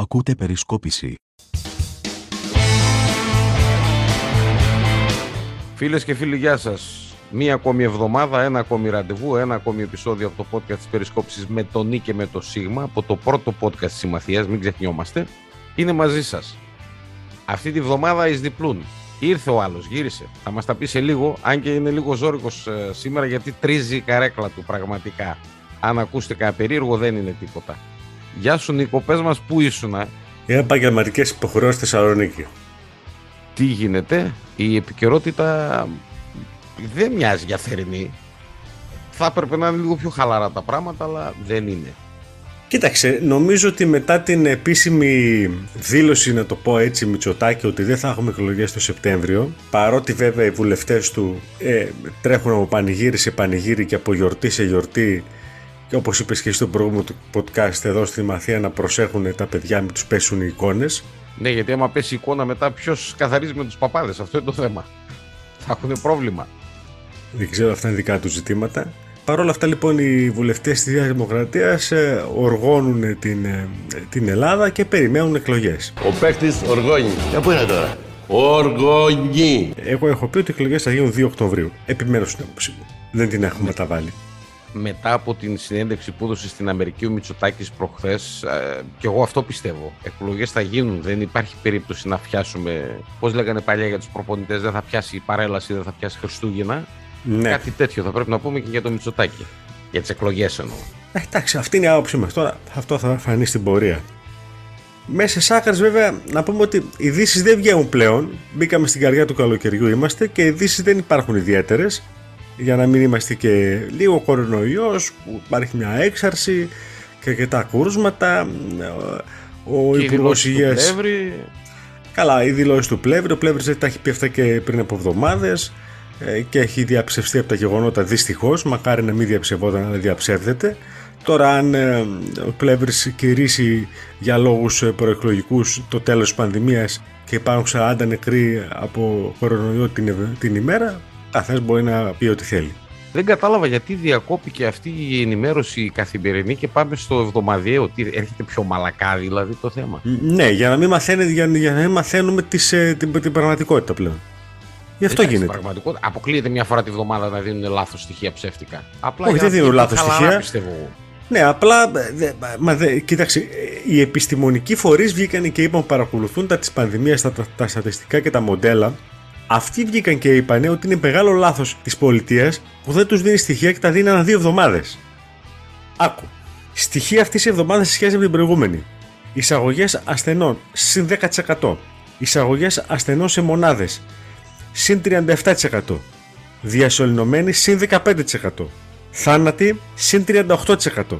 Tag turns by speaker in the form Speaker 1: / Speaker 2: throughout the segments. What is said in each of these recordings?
Speaker 1: Ακούτε περισκόπηση.
Speaker 2: Φίλες και φίλοι, γεια σας. Μία ακόμη εβδομάδα, ένα ακόμη ραντεβού, ένα ακόμη επεισόδιο από το podcast της Περισκόψης με τον Νί και με το Σίγμα, από το πρώτο podcast της Συμμαθίας, μην ξεχνιόμαστε, είναι μαζί σας. Αυτή τη βδομάδα εις διπλούν. Ήρθε ο άλλος, γύρισε. Θα μας τα πει σε λίγο, αν και είναι λίγο ζώρικος ε, σήμερα γιατί τρίζει η καρέκλα του πραγματικά. Αν ακούσετε περίεργο δεν είναι τίποτα. Γεια σου Νίκο, πες μας πού ήσουν.
Speaker 3: Είναι επαγγελματικές υποχρεώσεις στη Θεσσαλονίκη.
Speaker 2: Τι γίνεται, η επικαιρότητα δεν μοιάζει για θερινή. Θα έπρεπε να είναι λίγο πιο χαλαρά τα πράγματα, αλλά δεν είναι.
Speaker 3: Κοίταξε, νομίζω ότι μετά την επίσημη δήλωση, να το πω έτσι, Μητσοτάκη, ότι δεν θα έχουμε εκλογές το Σεπτέμβριο, παρότι βέβαια οι βουλευτές του ε, τρέχουν από πανηγύρι σε πανηγύρι και από γιορτή σε γιορτή, και όπως είπες και στο προηγούμενο του podcast εδώ στη Μαθία, να προσέχουν τα παιδιά, μην τους πέσουν οι εικόνες.
Speaker 2: Ναι, γιατί άμα πέσει η εικόνα μετά, ποιος καθαρίζει με τους παπάδες; Αυτό είναι το θέμα. Θα έχουν πρόβλημα.
Speaker 3: Δεν ξέρω, αυτά είναι δικά τους ζητήματα. Παρ' όλα αυτά λοιπόν οι βουλευτές της Δημοκρατίας ε, οργώνουν την, ε, την Ελλάδα και περιμένουν εκλογές.
Speaker 4: Ο παίχτης οργώνει. Για πού είναι τώρα; Οργώνει.
Speaker 3: Εγώ έχω πει ότι οι εκλογές θα γίνουν 2 Οκτωβρίου. Επιμένω στην άποψή μου. Δεν την έχουμε μεταβάλει.
Speaker 2: Μετά από την συνέντευξη που έδωσε στην Αμερική ο Μητσοτάκης προχθές, ε, και εγώ αυτό πιστεύω. Εκλογές θα γίνουν. Δεν υπάρχει περίπτωση να πιάσουμε. Πώς λέγανε παλιά για τους προπονητές, δεν θα πιάσει η παρέλαση, δεν θα πιάσει Χριστούγεννα.
Speaker 3: Ναι.
Speaker 2: Κάτι τέτοιο θα πρέπει να πούμε και για το Μητσοτάκη. Για τις εκλογές εννοώ.
Speaker 3: Ε, εντάξει, αυτή είναι η άποψή μας. Τώρα αυτό θα φανεί στην πορεία. Μέσα σε άκρε, βέβαια, να πούμε ότι οι ειδήσει δεν βγαίνουν πλέον. Μπήκαμε στην καρδιά του καλοκαιριού είμαστε και οι ειδήσει δεν υπάρχουν ιδιαίτερες. Για να μην είμαστε και λίγο κορονοϊός, που υπάρχει μια έξαρση και αρκετά κούρσματα. Ο Υπουργός Υγεία. Καλά, οι δηλώσεις του Πλεύρη. Ο Πλεύρης δεν τα έχει πει αυτά και πριν από εβδομάδες και έχει διαψευστεί από τα γεγονότα δυστυχώς. Μακάρι να μην διαψευόταν, αλλά διαψεύδεται. Τώρα, αν ε, ο Πλεύρης κηρύσει για λόγους προεκλογικούς το τέλος της πανδημίας και υπάρχουν 40 νεκροί από κορονοϊό την, την ημέρα, καθένα μπορεί να πει ό,τι θέλει.
Speaker 2: Δεν κατάλαβα γιατί διακόπηκε αυτή η ενημέρωση καθημερινή και πάμε στο εβδομαδιαίο. Ότι έρχεται πιο μαλακά δηλαδή το θέμα.
Speaker 3: Ναι, για να μην, μαθαίνε, για, για να μην μαθαίνουμε τις, ε, την, την πραγματικότητα πλέον. Γι' αυτό
Speaker 2: Εντάξει,
Speaker 3: γίνεται.
Speaker 2: Πραγματικότητα. Αποκλείεται μια φορά τη βδομάδα να δίνουν λάθος στοιχεία ψεύτικα. Απλά
Speaker 3: Όχι,
Speaker 2: για
Speaker 3: δεν
Speaker 2: να
Speaker 3: δίνουν
Speaker 2: είναι
Speaker 3: λάθος
Speaker 2: χαλαρά,
Speaker 3: στοιχεία.
Speaker 2: Πιστεύω. εγώ.
Speaker 3: Ναι, απλά. ε, Δε, μα δε, κοίταξε, ε, οι επιστημονικοί φορείς βγήκαν και είπαν παρακολουθούν τα της πανδημίας, τα, τα, τα στατιστικά και τα μοντέλα. Αυτοί βγήκαν και είπαν ότι είναι μεγάλο λάθος της πολιτείας που δεν τους δίνει στοιχεία και τα δίνει ανά δύο εβδομάδες. Άκου. Στοιχεία αυτής της εβδομάδας σε σχέση με την προηγούμενη. Εισαγωγές ασθενών συν 10%. Εισαγωγές ασθενών σε μονάδες συν 37%. Διασωληνωμένοι συν 15%. Θάνατοι συν 38%.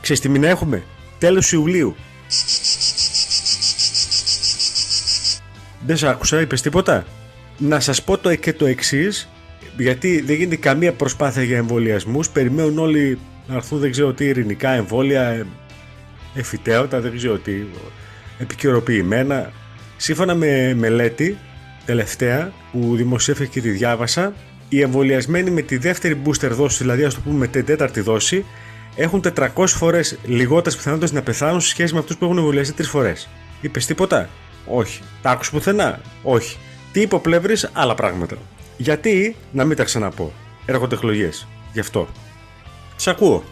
Speaker 3: Ξέρεις τι μήνα έχουμε; Τέλος Ιουλίου. Δεν σ' άκουσα, είπες τίποτα; Να σας πω το και το εξής, γιατί δεν γίνεται καμία προσπάθεια για εμβολιασμούς. Περιμένουν όλοι να έρθουν δεν ξέρω τι ειρηνικά εμβόλια, ε, εφητέωτα, δεν ξέρω τι, επικαιροποιημένα. Σύμφωνα με μελέτη τελευταία που δημοσιεύθηκε και τη διάβασα, οι εμβολιασμένοι με τη δεύτερη booster δόση, δηλαδή ας το πούμε με την τέταρτη δόση, έχουν 400 φορές λιγότερες πιθανότητες να πεθάνουν σε σχέση με αυτούς που έχουν εμβολιαστεί τρεις φορές. Είπες τίποτα; Όχι. Τα άκουσες πουθενά; Όχι. Τι είπε ο Πλεύρη; Άλλα πράγματα. Γιατί, να μην τα ξαναπώ. Έρχονται εκλογές. Γι' αυτό. Σ' ακούω.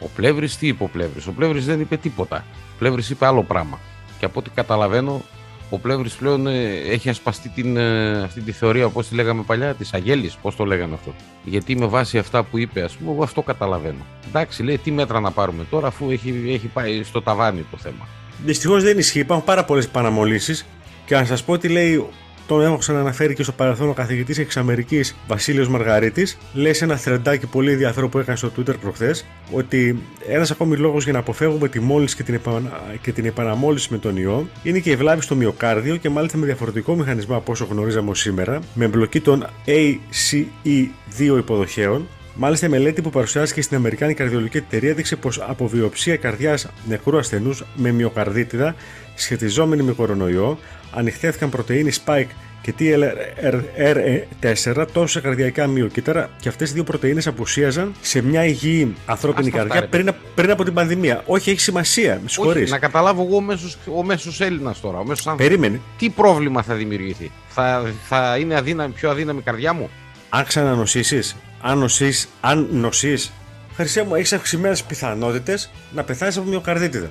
Speaker 2: Ο Πλεύρης τι είπε ο Πλεύρης; Ο Πλεύρης δεν είπε τίποτα. Ο Πλεύρης είπε άλλο πράγμα. Και από ό,τι καταλαβαίνω, ο Πλεύρης πλέον ε, έχει ασπαστεί την, ε, αυτή τη θεωρία, όπως τη λέγαμε παλιά, της Αγέλη. Πώς το λέγανε αυτό; Γιατί με βάση αυτά που είπε, ας πούμε, εγώ αυτό καταλαβαίνω. Εντάξει, λέει, τι μέτρα να πάρουμε τώρα, αφού έχει, έχει πάει στο ταβάνι το θέμα.
Speaker 3: Δυστυχώς δεν ισχύει. Υπάρχουν πάρα πολλές παραμολύσεις και να σας πω ότι λέει, τον έχω ξαναναφέρει και στο παρελθόν ο καθηγητής εξ Αμερικής Βασίλειος Μαργαρίτης, λέει σε ένα θρεντάκι πολύ ενδιαφέρον που έκανε στο Twitter προχθές, ότι ένας ακόμη λόγος για να αποφεύγουμε τη μόλυνση και την, επανα... και την επαναμόλυνση με τον ιό είναι και η βλάβη στο μυοκάρδιο και μάλιστα με διαφορετικό μηχανισμό από όσο γνωρίζαμε ως σήμερα, με εμπλοκή των ACE2 υποδοχέων, Μάλιστα, η μελέτη που παρουσιάστηκε στην Αμερικάνικη Καρδιολογική Εταιρεία έδειξε πως από βιοψία καρδιάς νεκρού ασθενούς με μυοκαρδίτιδα σχετιζόμενη με κορονοϊό ανοιχτέθηκαν πρωτενη spike και TLR4 τόσο σε καρδιακά μειοκύτταρα και αυτές οι δύο πρωτενε απουσίαζαν σε μια υγιή ανθρώπινη
Speaker 2: Ας το
Speaker 3: καρδιά
Speaker 2: φτάρει,
Speaker 3: πριν, πριν από την πανδημία. Όχι, έχει σημασία. Με συγχωρείς.
Speaker 2: Όχι, να καταλάβω εγώ ο μέσος, ο μέσος Έλληνας τώρα, ο μέσος άνθρωπος.
Speaker 3: Περίμενε.
Speaker 2: Τι πρόβλημα θα δημιουργηθεί; Θα, θα είναι αδύναμη, πιο αδύναμη η καρδιά μου;
Speaker 3: Αν ξανανοσήσεις, αν νοσείς, αν νοσείς, Χρυσέ μου, έχεις αυξημένες πιθανότητες να πεθάνεις από μυοκαρδίτιδα.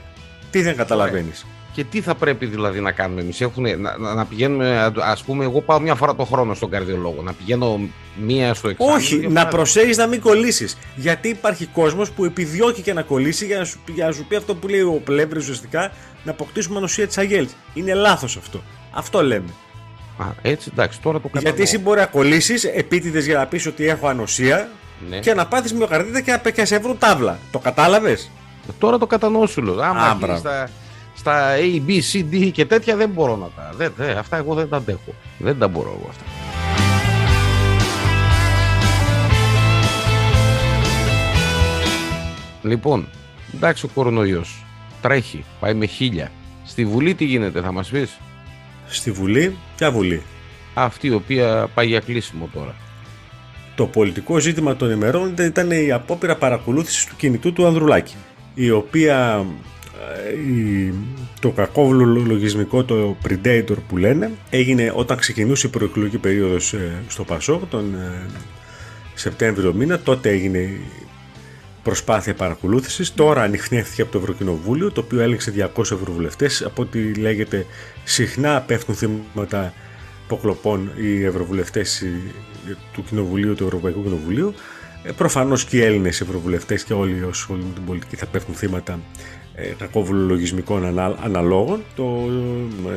Speaker 3: Τι δεν καταλαβαίνεις.
Speaker 2: Και τι θα πρέπει δηλαδή να κάνουμε εμείς, να, να, να πηγαίνουμε, ας πούμε, εγώ πάω μια φορά το χρόνο στον καρδιολόγο, να πηγαίνω μία στο εξάμεινο.
Speaker 3: Όχι,
Speaker 2: δύο
Speaker 3: να
Speaker 2: φορές.
Speaker 3: προσέχεις να μην κολλήσεις. Γιατί υπάρχει κόσμος που επιδιώκει και να κολλήσει για να σου, για να σου πει αυτό που λέει ο πλεύρης ουσιαστικά να αποκτήσουμε ανοσία της αγέλη. Είναι λάθος αυτό. Αυτό λέμε.
Speaker 2: Α, έτσι, εντάξει, τώρα το κατανοώ.
Speaker 3: Γιατί εσύ μπορεί να κολλήσεις επίτηδες για να πεις ότι έχω ανοσία
Speaker 2: Ναι.
Speaker 3: και να πάθεις μυοκαρδίτα και να, και να σε βρουν τάβλα. Το κατάλαβες;
Speaker 2: Τώρα το κατανοώ σου λέω. Άμα
Speaker 3: Α,
Speaker 2: αρχίσει
Speaker 3: μπράβο.
Speaker 2: στα, στα A, B, C, D και τέτοια δεν μπορώ να τα. Δεν, δεν, αυτά εγώ δεν τα αντέχω. Δεν τα μπορώ εγώ αυτά. Λοιπόν, εντάξει ο κορονοϊός. Τρέχει, πάει με χίλια. Στη Βουλή τι γίνεται, θα μας πεις;
Speaker 3: Στη Βουλή, ποια Βουλή;
Speaker 2: Αυτή η οποία πάει για κλείσιμο τώρα.
Speaker 3: Το πολιτικό ζήτημα των ημερών ήταν- ήταν η απόπειρα παρακολούθησης του κινητού του Ανδρουλάκη η οποία ε, η- το κακόβουλο λογισμικό το Predator που λένε έγινε όταν ξεκινούσε η προεκλογική περίοδος ε, στο Πασόκ τον ε, Σεπτέμβριο μήνα τότε έγινε η προσπάθεια παρακολούθησης τώρα ανοιχνεύτηκε από το Ευρωκοινοβούλιο το οποίο έλεγξε 200 ευρωβουλευτές από ό,τι λέγεται συχνά πέφτουν θύματα υποκλοπών οι ευρωβουλευτές οι- του Κοινοβουλίου, του Ευρωπαϊκού Κοινοβουλίου. Ε, Προφανώς και οι Έλληνες ευρωβουλευτές και όλοι όσοι ασχολούνται με την πολιτική θα πέφτουν θύματα ε, κακόβουλων λογισμικών ανά, αναλόγων. Το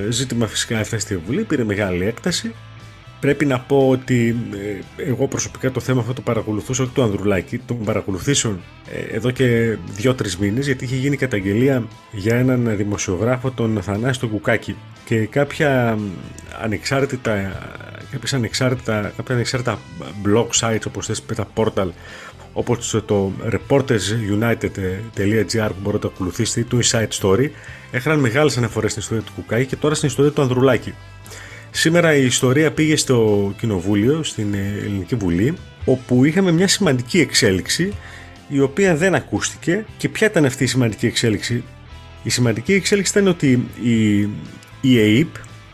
Speaker 3: ε, ζήτημα φυσικά έφτασε στη Βουλή, πήρε μεγάλη έκταση. Πρέπει να πω ότι ε, εγώ προσωπικά το θέμα αυτό το παρακολουθούσα, όχι του Ανδρουλάκη, τον παρακολουθήσω ε, εδώ και δύο-τρει μήνες, γιατί είχε γίνει καταγγελία για έναν δημοσιογράφο, τον Θανάση τον Κουκάκη. Και κάποια ανεξάρτητα, κάποιες ανεξάρτητα, κάποια ανεξάρτητα blog sites, όπως θες, τα portal, όπως το reportersunited.gr που μπορείτε να το ακολουθήσετε ή το Inside Story, έχαναν μεγάλες αναφορές στην ιστορία του Κουκάκη και τώρα στην ιστορία του Ανδρουλάκη. Σήμερα η ιστορία πήγε στο Κοινοβούλιο, στην ε, Ελληνική Βουλή, όπου είχαμε μια σημαντική εξέλιξη η οποία δεν ακούστηκε. Και ποια ήταν αυτή η σημαντική εξέλιξη; Η σημαντική εξέλιξη ήταν ότι η, η ΕΕΠ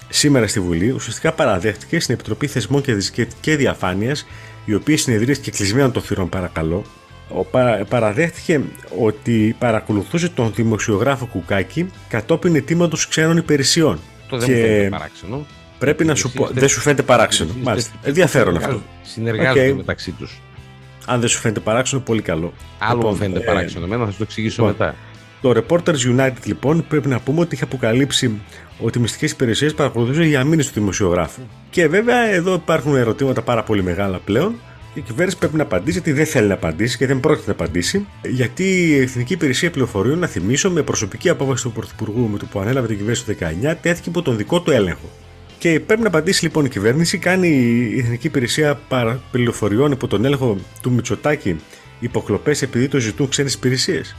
Speaker 3: σήμερα στη Βουλή ουσιαστικά παραδέχτηκε στην Επιτροπή Θεσμών και, Δυσ- και Διαφάνειας, η οποία συνεδρίασε και κλεισμένων των θυρών παρακαλώ, ο, πα- παραδέχτηκε ότι παρακολουθούσε τον δημοσιογράφο Κουκάκη κατόπιν αιτήματο ξένων υπηρεσιών.
Speaker 2: Το δεν
Speaker 3: Και
Speaker 2: μου φαίνεται παράξενο.
Speaker 3: Πρέπει να σου πω.
Speaker 2: Υπηρεσίες
Speaker 3: Δεν σου φαίνεται παράξενο.
Speaker 2: υπηρεσίες
Speaker 3: Μάλιστα.
Speaker 2: τέτοιες
Speaker 3: Ενδιαφέρον αυτό.
Speaker 2: συνεργάζονται- Συνεργάζονται
Speaker 3: Οκ.
Speaker 2: μεταξύ τους.
Speaker 3: Αν δεν σου φαίνεται παράξενο, πολύ καλό.
Speaker 2: Άλλο
Speaker 3: Λοιπόν,
Speaker 2: μου φαίνεται
Speaker 3: ε,
Speaker 2: παράξενο. Εμένα θα σου το εξηγήσω
Speaker 3: λοιπόν,
Speaker 2: μετά.
Speaker 3: Το Reporters United λοιπόν πρέπει να πούμε ότι είχε αποκαλύψει ότι οι μυστικές υπηρεσίες παρακολουθούσαν για μήνες του δημοσιογράφου. Και βέβαια εδώ υπάρχουν ερωτήματα πάρα πολύ μεγάλα πλέον. Η κυβέρνηση πρέπει να απαντήσει γιατί δεν θέλει να απαντήσει και δεν πρόκειται να απαντήσει. Γιατί η Εθνική Υπηρεσία Πληροφοριών, να θυμίσω, με προσωπική απόφαση του Πρωθυπουργού με το που ανέλαβε την κυβέρνηση το 19, τέθηκε υπό τον δικό του έλεγχο. Και πρέπει να απαντήσει λοιπόν η κυβέρνηση. Κάνει η Εθνική Υπηρεσία Παρα- Πληροφοριών υπό τον έλεγχο του Μητσοτάκη υποκλοπές επειδή το ζητούν ξένες υπηρεσίες.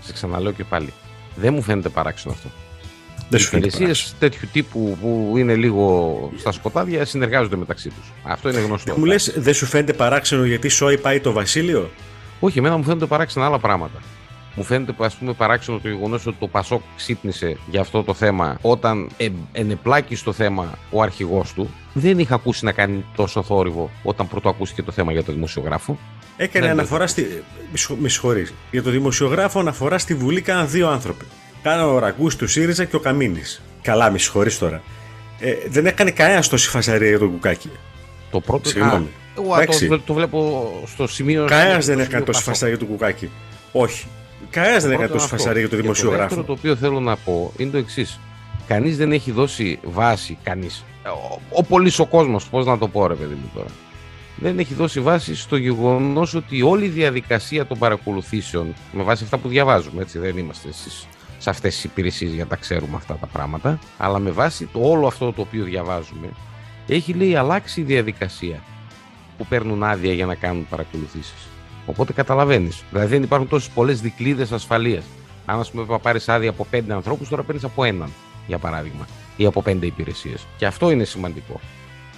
Speaker 2: Σε ξαναλέω και πάλι. Δεν μου φαίνεται παράξενο αυτό.
Speaker 3: Δεν
Speaker 2: Οι
Speaker 3: σου φαίνεται
Speaker 2: υπηρεσίες
Speaker 3: παράξενο.
Speaker 2: τέτοιου τύπου που είναι λίγο στα σκοτάδια συνεργάζονται μεταξύ τους. Αυτό είναι γνωστό.
Speaker 3: Μου λες, δεν σου φαίνεται παράξενο γιατί σόι πάει το Βασίλειο;
Speaker 2: Όχι, εμένα μου φαίνονται παράξενα άλλα πράγματα. Μου φαίνεται ας πούμε, παράξενο το γεγονός ότι το Πασόκ ξύπνησε για αυτό το θέμα όταν ε, ενεπλάκη στο θέμα ο αρχηγός του. Δεν είχα ακούσει να κάνει τόσο θόρυβο όταν πρώτο ακούστηκε το θέμα για τον δημοσιογράφο.
Speaker 3: Έκανε
Speaker 2: Δεν
Speaker 3: αναφορά στη. μη συγχω- Με συγχωρείς. Για το δημοσιογράφο αναφορά στη Βουλή κάναν δύο άνθρωποι. Κάναν ο Ραγκού του ΣΥΡΙΖΑ και ο Καμίνης. Καλά, με συγχωρείς τώρα. Ε, δεν έκανε κανένας τόση φασαρία για τον Κουκάκη.
Speaker 2: Το πρώτο.
Speaker 3: Συγγνώμη.
Speaker 2: Α, εγώ
Speaker 3: Εντάξει.
Speaker 2: το, το βλέπω στο σημείο.
Speaker 3: Κανένας
Speaker 2: στο
Speaker 3: δεν
Speaker 2: σημείο
Speaker 3: έκανε τόση
Speaker 2: Πασόκ.
Speaker 3: φασαρία για τον Κουκάκη. Όχι. Κανένας δεν έκανε
Speaker 2: Πρώτον
Speaker 3: τόση
Speaker 2: αυτό.
Speaker 3: φασαρία για τον
Speaker 2: Και Το
Speaker 3: δημοσιογράφο.
Speaker 2: δεύτερο το οποίο θέλω να πω είναι το εξής. Κανείς δεν έχει δώσει βάση, κανείς. Ο, ο πολύς ο κόσμος, πώς να το πω, ρε παιδί μου τώρα. Δεν έχει δώσει βάση στο γεγονός ότι όλη η διαδικασία των παρακολουθήσεων, με βάση αυτά που διαβάζουμε, έτσι δεν είμαστε εσείς σε αυτές τις υπηρεσίες για να τα ξέρουμε αυτά τα πράγματα, αλλά με βάση το όλο αυτό το οποίο διαβάζουμε, έχει λέει αλλάξει η διαδικασία που παίρνουν άδεια για να κάνουν παρακολουθήσεις. Οπότε καταλαβαίνεις. Δηλαδή δεν υπάρχουν τόσες πολλές δικλείδες ασφαλείας. Αν ας πούμε πάρεις άδεια από πέντε ανθρώπους, τώρα παίρνεις από έναν, για παράδειγμα, ή από πέντε υπηρεσίες. Και αυτό είναι σημαντικό.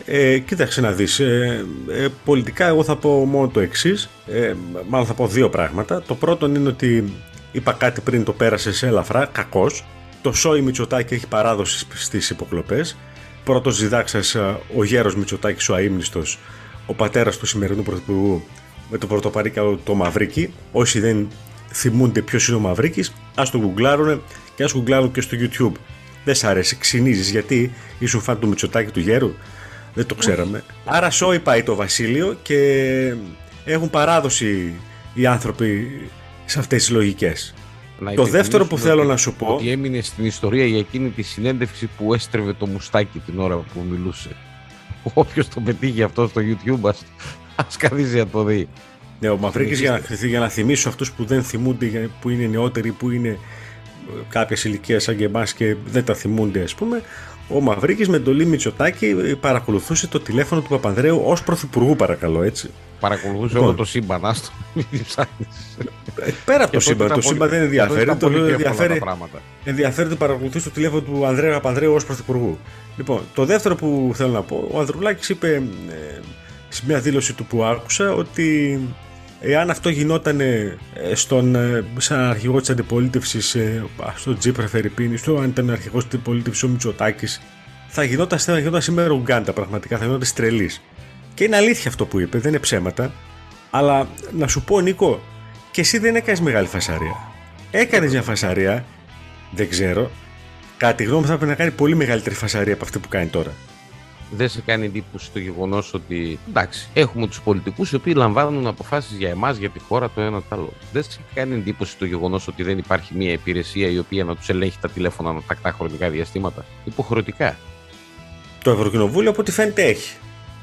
Speaker 3: Ε, κοίταξε να δεις, ε, ε, πολιτικά εγώ θα πω μόνο το εξής. Ε, μάλλον θα πω δύο πράγματα. Το πρώτο είναι ότι είπα κάτι πριν το πέρασες σε ελαφρά, κακός. Το Σόι Μητσοτάκη έχει παράδοση στις υποκλοπές. Πρώτος διδάξας ε, ο γέρος Μητσοτάκης ο αείμνηστος, ο πατέρας του σημερινού πρωθυπουργού με το πρωτοπαρίκαλο το Μαυρίκη. Όσοι δεν θυμούνται ποιος είναι ο Μαυρίκης, ας το γκουγκλάρουν και ας γκουγκλάρουν και στο YouTube. Δεν σ' αρέσει, ξυνίζεις γιατί ήσουν φαν του Μητσοτάκη του γέρου; Δεν το ξέραμε. Άρα σόι πάει το βασίλειο και έχουν παράδοση οι άνθρωποι σε αυτές τις λογικές. το δεύτερο που θέλω να σου πω...
Speaker 2: Ότι έμεινε στην ιστορία για εκείνη τη συνέντευξη που έστρεβε το μουστάκι την ώρα που μιλούσε. Όποιος το πετύχει αυτό στο YouTube, ας, ας καθίσει να το δει.
Speaker 3: Ναι, ο Μαυρίκης για να, για να θυμίσω αυτούς που δεν θυμούνται, που είναι νεότεροι, που είναι ε, κάποια ηλικία σαν και εμάς και δεν τα θυμούνται ας πούμε, ο Μαυρίκης με εντολή Μητσοτάκη παρακολουθούσε το τηλέφωνο του Παπανδρέου ως πρωθυπουργού, παρακαλώ έτσι.
Speaker 2: Παρακολουθούσε λοιπόν. όλο το σύμπαν, άστο.
Speaker 3: Ε, πέρα από το σύμπαν. Το σύμπαν δεν ενδιαφέρει. Το ενδιαφέρει, ενδιαφέρει το παρακολουθούσε το τηλέφωνο του Ανδρέα Παπανδρέου ως πρωθυπουργού. Λοιπόν, το δεύτερο που θέλω να πω, ο Ανδρουλάκης είπε ε, σε μια δήλωση του που άκουσα ότι Εάν αυτό γινόταν ε, στον, ε, σαν αρχηγός της αντιπολίτευσης, ε, στο Τζίπρα Φερρυπίνη, στο αν ήταν αρχηγός της αντιπολίτευσης ο Μητσοτάκης, θα γινόταν, θα γινόταν σήμερα Ουγκάντα πραγματικά, θα γινόταν τρελή. Και είναι αλήθεια αυτό που είπε, δεν είναι ψέματα. Αλλά να σου πω, Νίκο, και εσύ δεν έκανες μεγάλη φασαρία. Έκανες μια φασαρία, δεν ξέρω. Κατά τη γνώμη μου θα έπρεπε να κάνει πολύ μεγαλύτερη φασαρία από αυτή που κάνει τώρα
Speaker 2: δεν σε κάνει εντύπωση το γεγονός ότι εντάξει, έχουμε τους πολιτικούς οι οποίοι λαμβάνουν αποφάσεις για εμάς, για τη χώρα, το ένα το άλλο. Δεν σε κάνει εντύπωση το γεγονός ότι δεν υπάρχει μια υπηρεσία η οποία να τους ελέγχει τα τηλέφωνα με τακτά χρονικά διαστήματα; Υποχρεωτικά.
Speaker 3: Το Ευρωκοινοβούλιο από ό,τι φαίνεται έχει.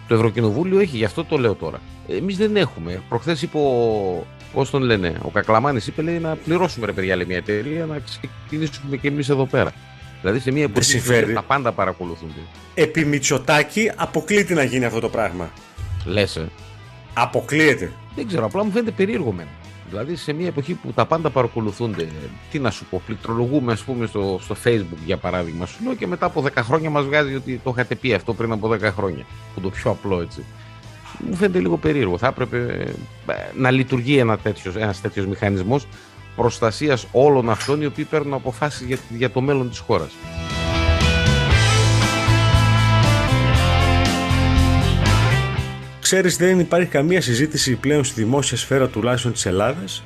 Speaker 2: Το Ευρωκοινοβούλιο έχει, γι' αυτό το λέω τώρα. Εμείς δεν έχουμε. Προχθές είπε ο. Πώς τον λένε, ο Κακλαμάνης είπε λέει, να πληρώσουμε ρε παιδιά λέει, μια εταιρεία να ξεκινήσουμε και εμείς εδώ πέρα. Δηλαδή σε μια εποχή που τα πάντα παρακολουθούνται.
Speaker 3: Επί Μητσοτάκη αποκλείται να γίνει αυτό το πράγμα.
Speaker 2: Λες. Ε.
Speaker 3: Αποκλείεται.
Speaker 2: Δεν ξέρω, απλά μου φαίνεται περίεργο μεν. Δηλαδή σε μια εποχή που τα πάντα παρακολουθούνται, τι να σου πω, πληκτρολογούμε ας πούμε στο, στο facebook για παράδειγμα σου λέω και μετά από 10 χρόνια μας βγάζει ότι το είχατε πει αυτό πριν από 10 χρόνια. Που το πιο απλό έτσι. Μου φαίνεται λίγο περίεργο. Θα έπρεπε ε, να λειτουργεί ένα τέτοιος ένας τέτοιος μηχανισμός προστασίας όλων αυτών οι οποίοι παίρνουν αποφάσεις για, για το μέλλον της χώρας.
Speaker 3: Ξέρεις δεν υπάρχει καμία συζήτηση πλέον στη δημόσια σφαίρα τουλάχιστον της Ελλάδας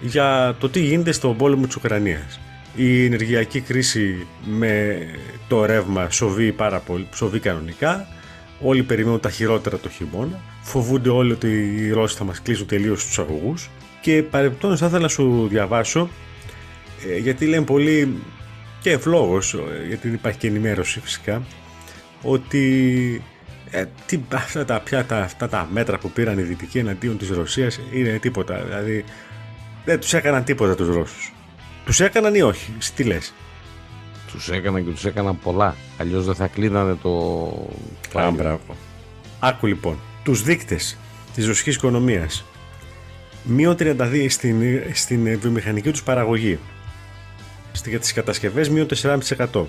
Speaker 3: για το τι γίνεται στον πόλεμο της Ουκρανίας. Η ενεργειακή κρίση με το ρεύμα σοβεί πάρα πολύ, σοβεί κανονικά. Όλοι περιμένουν τα χειρότερα το χειμώνα. Φοβούνται όλοι ότι οι Ρώσοι θα μας κλείσουν τελείως τους αγωγούς. Και παρεμπιπτόντω θα ήθελα να σου διαβάσω, ε, γιατί λένε πολύ και ευλόγως, ε, γιατί υπάρχει και ενημέρωση φυσικά, ότι ε, τι, αυτά, τα, πια, τα, αυτά τα μέτρα που πήραν οι Δυτικοί εναντίον της Ρωσίας είναι τίποτα. Δηλαδή δεν τους έκαναν τίποτα τους Ρώσους. Τους έκαναν ή όχι, τι λες;
Speaker 2: Τους έκαναν και τους έκαναν πολλά. Αλλιώς δεν θα κλείνανε το...
Speaker 3: Α, μπράβο. Άκου λοιπόν, τους δείκτες της ρωσικής οικονομίας μείον 32 στην, στην βιομηχανική τους παραγωγή. Για τις κατασκευές μείον 4,5%.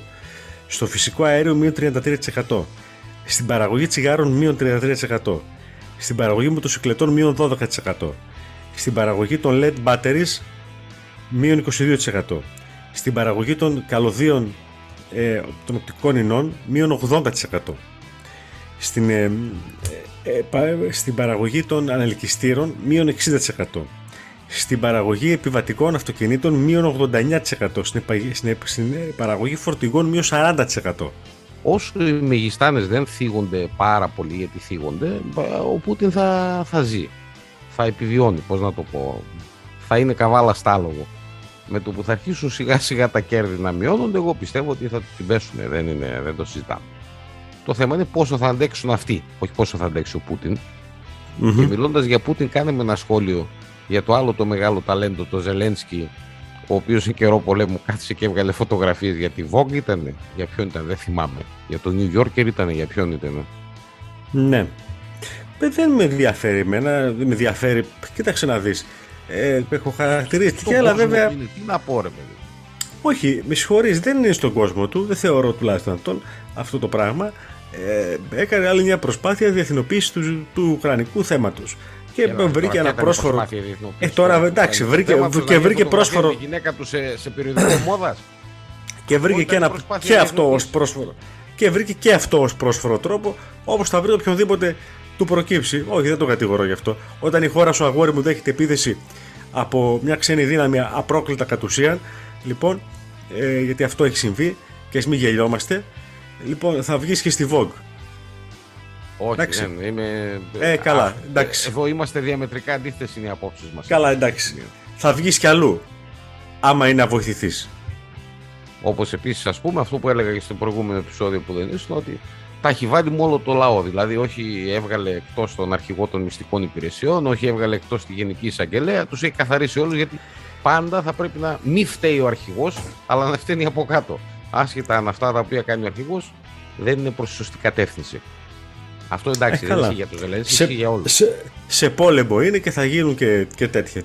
Speaker 3: Στο φυσικό αέριο μείον 33%. Στην παραγωγή τσιγάρων μείον 33%. Στην παραγωγή μοτοσυκλετών μείον 12%. Στην παραγωγή των LED batteries μείον 22%. Στην παραγωγή των καλωδίων ε, των οπτικών ινών μείον 80%. Στην ε, ε, στην παραγωγή των ανελκυστήρων μείον 60%. Στην παραγωγή επιβατικών αυτοκινήτων μείον 89%. Στην παραγωγή φορτηγών μείον 40%.
Speaker 2: Όσο οι μεγιστάνες δεν θίγονται πάρα πολύ γιατί θίγονται, ο Πούτιν θα, θα ζει. Θα επιβιώνει, πώς να το πω. Θα είναι καβάλα στάλογο. Με το που θα αρχίσουν σιγά σιγά τα κέρδη να μειώνονται, εγώ πιστεύω ότι θα την πέσουν. Δεν, είναι, δεν το συζητάμε. Το θέμα είναι πόσο θα αντέξουν αυτοί, όχι πόσο θα αντέξει ο πουτιν Και μιλώντας για Πούτιν, κάνουμε ένα σχόλιο για το άλλο το μεγάλο ταλέντο, το Ζελένσκι, ο οποίος σε καιρό πολέμου κάθισε και έβγαλε φωτογραφίες για τη Vogue ήταν, για ποιον ήταν, δεν θυμάμαι. Για το New Yorker ήταν, για ποιον ήταν.
Speaker 3: Ναι. Ε, δεν με ενδιαφέρει εμένα, δεν με ενδιαφέρει. Κοίταξε να δεις. Ε, έχω χαρακτηριστική, αλλά βέβαια.
Speaker 2: τι να πω, ρε παιδί.
Speaker 3: Όχι, με συγχωρείς, δεν είναι στον κόσμο του, δεν θεωρώ τουλάχιστον αυτό το πράγμα. Ε, έκανε άλλη μια προσπάθεια διεθνοποίησης του, του ουκρανικού θέματος και
Speaker 2: Έλα,
Speaker 3: βρήκε
Speaker 2: τώρα,
Speaker 3: ένα
Speaker 2: ποια
Speaker 3: πρόσφορο.
Speaker 2: ήταν η προσπάθεια διεθνοποίησης,
Speaker 3: Ε, τώρα,
Speaker 2: τώρα,
Speaker 3: εντάξει,
Speaker 2: το
Speaker 3: βρήκε-
Speaker 2: θέμα του,
Speaker 3: και
Speaker 2: δηλαδή,
Speaker 3: βρήκε
Speaker 2: φωτογραφία
Speaker 3: πρόσφορο.
Speaker 2: τη γυναίκα τους σε, σε περιοδικό μόδας.
Speaker 3: Και βρήκε
Speaker 2: Όταν
Speaker 3: και, ένα,
Speaker 2: η προσπάθεια
Speaker 3: και αυτό ως
Speaker 2: διεθνοποίησης.
Speaker 3: πρόσφορο. Και βρήκε και αυτό ως πρόσφορο τρόπο, όπως θα βρει οποιονδήποτε του προκύψει. Όχι, δεν το κατηγορώ γι' αυτό. Όταν η χώρα σου αγόρι μου δέχεται επίθεση από μια ξένη δύναμη απρόκλητα κατ' ουσίαν, λοιπόν, ε, γιατί αυτό έχει συμβεί και ας μην γελιόμαστε, λοιπόν, θα βγεις και στη Vogue.
Speaker 2: Όχι,
Speaker 3: Εντάξει.
Speaker 2: δεν είμαι.
Speaker 3: Ε, καλά,
Speaker 2: Α,
Speaker 3: εντάξει.
Speaker 2: Εδώ είμαστε διαμετρικά αντίθετες είναι οι απόψεις μας.
Speaker 3: Καλά, εντάξει. Θα βγεις κι αλλού, άμα είναι να βοηθηθείς.
Speaker 2: Όπως επίσης, ας πούμε, αυτό που έλεγα και στο προηγούμενο επεισόδιο που δεν ήσουν, ότι τα έχει βάλει με όλο το λαό. Δηλαδή, όχι έβγαλε εκτός τον αρχηγό των μυστικών υπηρεσιών, όχι έβγαλε εκτός τη Γενική Εισαγγελέα, τους έχει καθαρίσει όλους γιατί πάντα θα πρέπει να μην φταίει ο αρχηγός, αλλά να φταίνει από κάτω. Άσχετα αν αυτά τα οποία κάνει ο αρχηγός δεν είναι προς τη σωστή κατεύθυνση. Αυτό εντάξει,
Speaker 3: Ε,
Speaker 2: δεν
Speaker 3: καλά.
Speaker 2: ισχύει για τους Ζελένσκι,
Speaker 3: σε,
Speaker 2: ισχύει για όλους.
Speaker 3: σε, σε πόλεμο είναι και θα γίνουν και, και τέτοια.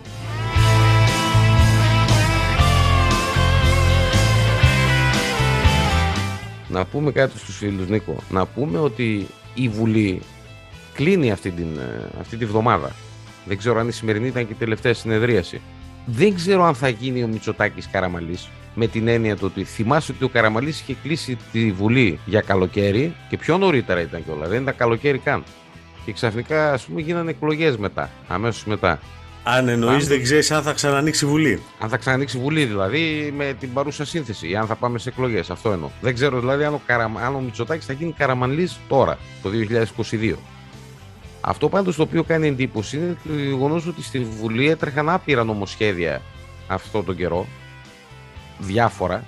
Speaker 2: Να πούμε κάτι στους φίλους Νίκο. Να πούμε ότι η Βουλή κλείνει αυτή, την, ε, αυτή τη βδομάδα. Δεν ξέρω αν η σημερινή ήταν και η τελευταία συνεδρίαση. Δεν ξέρω αν θα γίνει ο Μητσοτάκης Καραμαλής με την έννοια του ότι θυμάσαι ότι ο Καραμαλής είχε κλείσει τη Βουλή για καλοκαίρι και πιο νωρίτερα ήταν κιόλας. Δεν ήταν καλοκαίρι καν. Και ξαφνικά ας πούμε γίνανε εκλογές μετά, αμέσως μετά.
Speaker 3: Αν εννοείς,
Speaker 2: Πάμε.
Speaker 3: δεν ξέρεις αν θα ξανανοίξει η Βουλή.
Speaker 2: Αν θα ξανανοίξει η Βουλή δηλαδή με την παρούσα σύνθεση ή αν θα πάμε σε εκλογές. Αυτό εννοώ. Δεν ξέρω δηλαδή αν ο, Καρα... αν ο Μητσοτάκης θα γίνει καραμανλή τώρα, το 2022. Αυτό πάντως το οποίο κάνει εντύπωση είναι το γεγονός ότι στη Βουλή έτρεχαν άπειρα νομοσχέδια αυτό τον καιρό. Διάφορα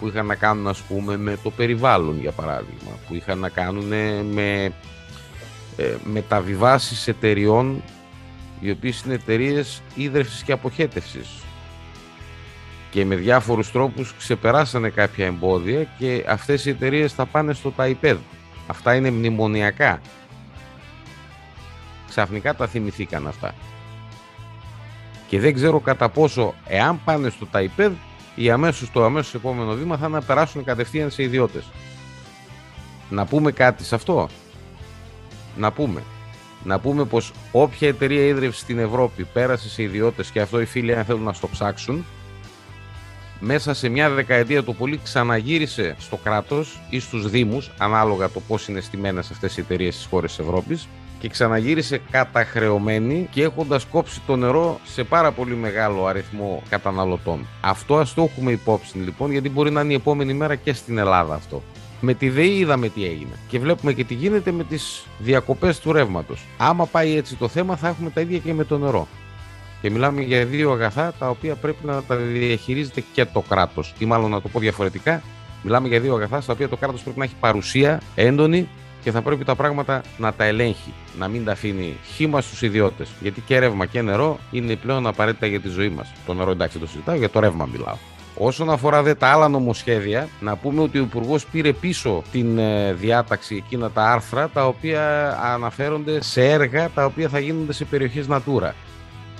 Speaker 2: που είχαν να κάνουν ας πούμε με το περιβάλλον για παράδειγμα που είχαν να κάνουν με ε, μεταβιβάσεις εταιριών οι οποίες είναι εταιρείες ίδρυυσης και αποχέτευσης και με διάφορους τρόπους ξεπεράσανε κάποια εμπόδια και αυτές οι εταιρείες θα πάνε στο ΤΑΙΠΕΔ. Αυτά είναι μνημονιακά. Ξαφνικά τα θυμηθήκαν αυτά. Και δεν ξέρω κατά πόσο εάν πάνε στο ΤΑΙΠΕΔ ή αμέσως το αμέσως επόμενο βήμα θα είναι να περάσουν κατευθείαν σε ιδιώτες. Να πούμε κάτι σε αυτό. Να πούμε. Να πούμε πως όποια εταιρεία ίδρυυσης στην Ευρώπη πέρασε σε ιδιώτες και αυτό οι φίλοι αν θέλουν να στο ψάξουν μέσα σε μια δεκαετία το πολύ ξαναγύρισε στο κράτος ή στους δήμους ανάλογα το πώς είναι στημένες αυτές οι εταιρείες στις χώρες της Ευρώπης και ξαναγύρισε καταχρεωμένη και έχοντας κόψει το νερό σε πάρα πολύ μεγάλο αριθμό καταναλωτών. Αυτό ας το έχουμε υπόψη λοιπόν γιατί μπορεί να είναι η επόμενη μέρα και στην Ελλάδα αυτό. Με τη ΔΕΗ είδαμε τι έγινε και βλέπουμε και τι γίνεται με τις διακοπές του ρεύματος. Άμα πάει έτσι το θέμα θα έχουμε τα ίδια και με το νερό. Και μιλάμε για δύο αγαθά τα οποία πρέπει να τα διαχειρίζεται και το κράτος. Ή μάλλον να το πω διαφορετικά, μιλάμε για δύο αγαθά στα οποία το κράτος πρέπει να έχει παρουσία έντονη και θα πρέπει τα πράγματα να τα ελέγχει. Να μην τα αφήνει χήμα στους ιδιώτες. Γιατί και ρεύμα και νερό είναι πλέον απαραίτητα για τη ζωή μας. Το νερό εντάξει δεν το συζητάω, για το ρεύμα μιλάω. Όσον αφορά δε τα άλλα νομοσχέδια, να πούμε ότι ο Υπουργός πήρε πίσω την ε, διάταξη εκείνα τα άρθρα τα οποία αναφέρονται σε έργα τα οποία θα γίνονται σε περιοχές Natura.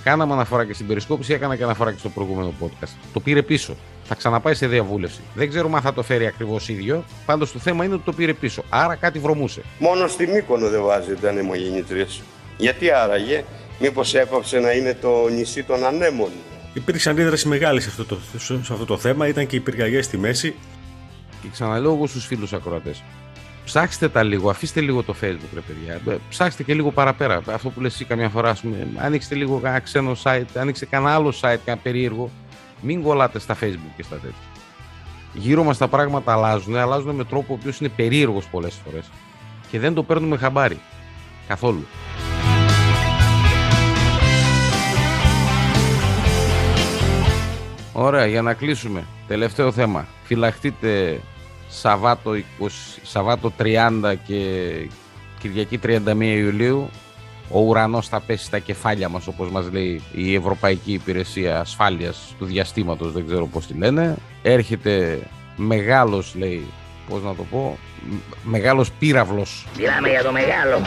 Speaker 2: Κάναμε αναφορά και στην περισκόπηση, έκανα και αναφορά και στο προηγούμενο podcast. Το πήρε πίσω. Θα ξαναπάει σε διαβούλευση. Δεν ξέρουμε αν θα το φέρει ακριβώς ίδιο. Πάντως το θέμα είναι ότι το πήρε πίσω. Άρα κάτι βρωμούσε.
Speaker 1: Μόνο στη Μύκονο δεν βάζετε ανεμογεννήτριες. Γιατί άραγε, μήπως έπαψε να είναι το νησί των ανέμων.
Speaker 3: Υπήρξε αντίδραση μεγάλη σε αυτό το, σε αυτό το θέμα. Ήταν και οι πυρκαγιέ στη μέση.
Speaker 2: Και ξαναλέω εγώ στους φίλους ακροατές. Ψάξτε τα λίγο, αφήστε λίγο το Facebook, ρε παιδιά. Ε, Ψάξτε και λίγο παραπέρα. Αυτό που λες εσύ καμιά φορά, ας πούμε, ανοίξτε λίγο κανένα ξένο site, ανοίξτε κανένα άλλο site, κανένα περίεργο. Μην κολλάτε στα Facebook και στα τέτοια. Γύρω μας τα πράγματα αλλάζουν, αλλάζουν με τρόπο ο οποίος είναι περίεργος πολλές φορές. Και δεν το παίρνουμε χαμπάρι. Καθόλου. Ωραία, για να κλείσουμε. Τελευταίο θέμα. Φυλαχτείτε Σαββάτο, 20, Σαββάτο 30 και Κυριακή 31 Ιουλίου. Ο ουρανός θα πέσει στα κεφάλια μας, όπως μας λέει η Ευρωπαϊκή Υπηρεσία Ασφάλειας του Διαστήματος, δεν ξέρω πώς τη λένε. Έρχεται μεγάλος, λέει, πώς να το πω, μ- μεγάλος πύραυλος.
Speaker 5: Μιλάμε για το μεγάλο.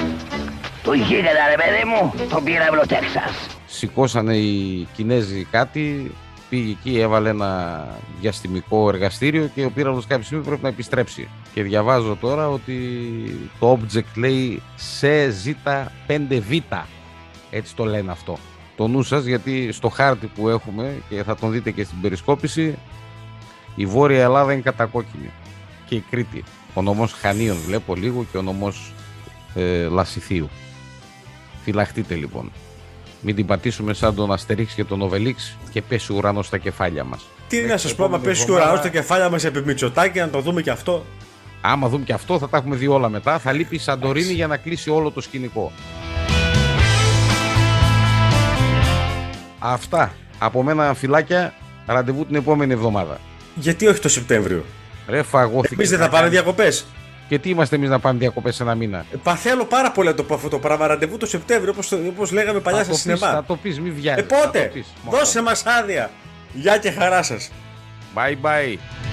Speaker 5: Το γίγαντα ρε παιδί μου, το πύραυλο Τέξας.
Speaker 2: Σηκώσανε οι Κινέζοι κάτι, πήγε εκεί, έβαλε ένα διαστημικό εργαστήριο και ο πύραυλος κάποια στιγμή πρέπει να επιστρέψει. Και διαβάζω τώρα ότι το object λέει CZ5V. Έτσι το λένε αυτό. Το νου σας γιατί στο χάρτη που έχουμε και θα τον δείτε και στην περισκόπηση η Βόρεια Ελλάδα είναι κατακόκκινη και η Κρήτη. Ο νομός Χανίων βλέπω λίγο και ο νομός ε, Λασιθίου. Φυλαχτείτε λοιπόν. Μην την πατήσουμε σαν τον Αστερίξ και τον Οβελίξ και πέσει ο ουρανός στα κεφάλια μας.
Speaker 3: Τι να
Speaker 2: Μέχρι
Speaker 3: σα πω, άμα
Speaker 2: επόμενη
Speaker 3: πέσει και ο ουρανός
Speaker 2: εβδομάδα-
Speaker 3: στα κεφάλια μας επί Μητσοτάκη, να το δούμε και αυτό.
Speaker 2: Άμα δούμε και αυτό, θα τα έχουμε δει όλα μετά. Θα λείπει η Σαντορίνη για να κλείσει όλο το σκηνικό. Αυτά. Από μένα φυλάκια, ραντεβού την επόμενη εβδομάδα.
Speaker 3: Γιατί όχι το Σεπτέμβριο;
Speaker 2: Ρε φαγώθηκε.
Speaker 3: Εμείς δεν
Speaker 2: να
Speaker 3: θα πάμε
Speaker 2: κάνει-
Speaker 3: διακοπές.
Speaker 2: Και τι είμαστε εμείς να πάμε διακοπές ένα μήνα;
Speaker 3: Παθαίνω πάρα πολύ να το πω αυτό το πράγμα. Ραντεβού το Σεπτέμβριο, όπως λέγαμε παλιά
Speaker 2: θα,
Speaker 3: στα
Speaker 2: το πεις,
Speaker 3: σινεμά.
Speaker 2: θα το πεις, μη βιάζει.
Speaker 3: Ε, πότε! Δώσε μας άδεια. Γεια και χαρά σας.
Speaker 2: Bye bye.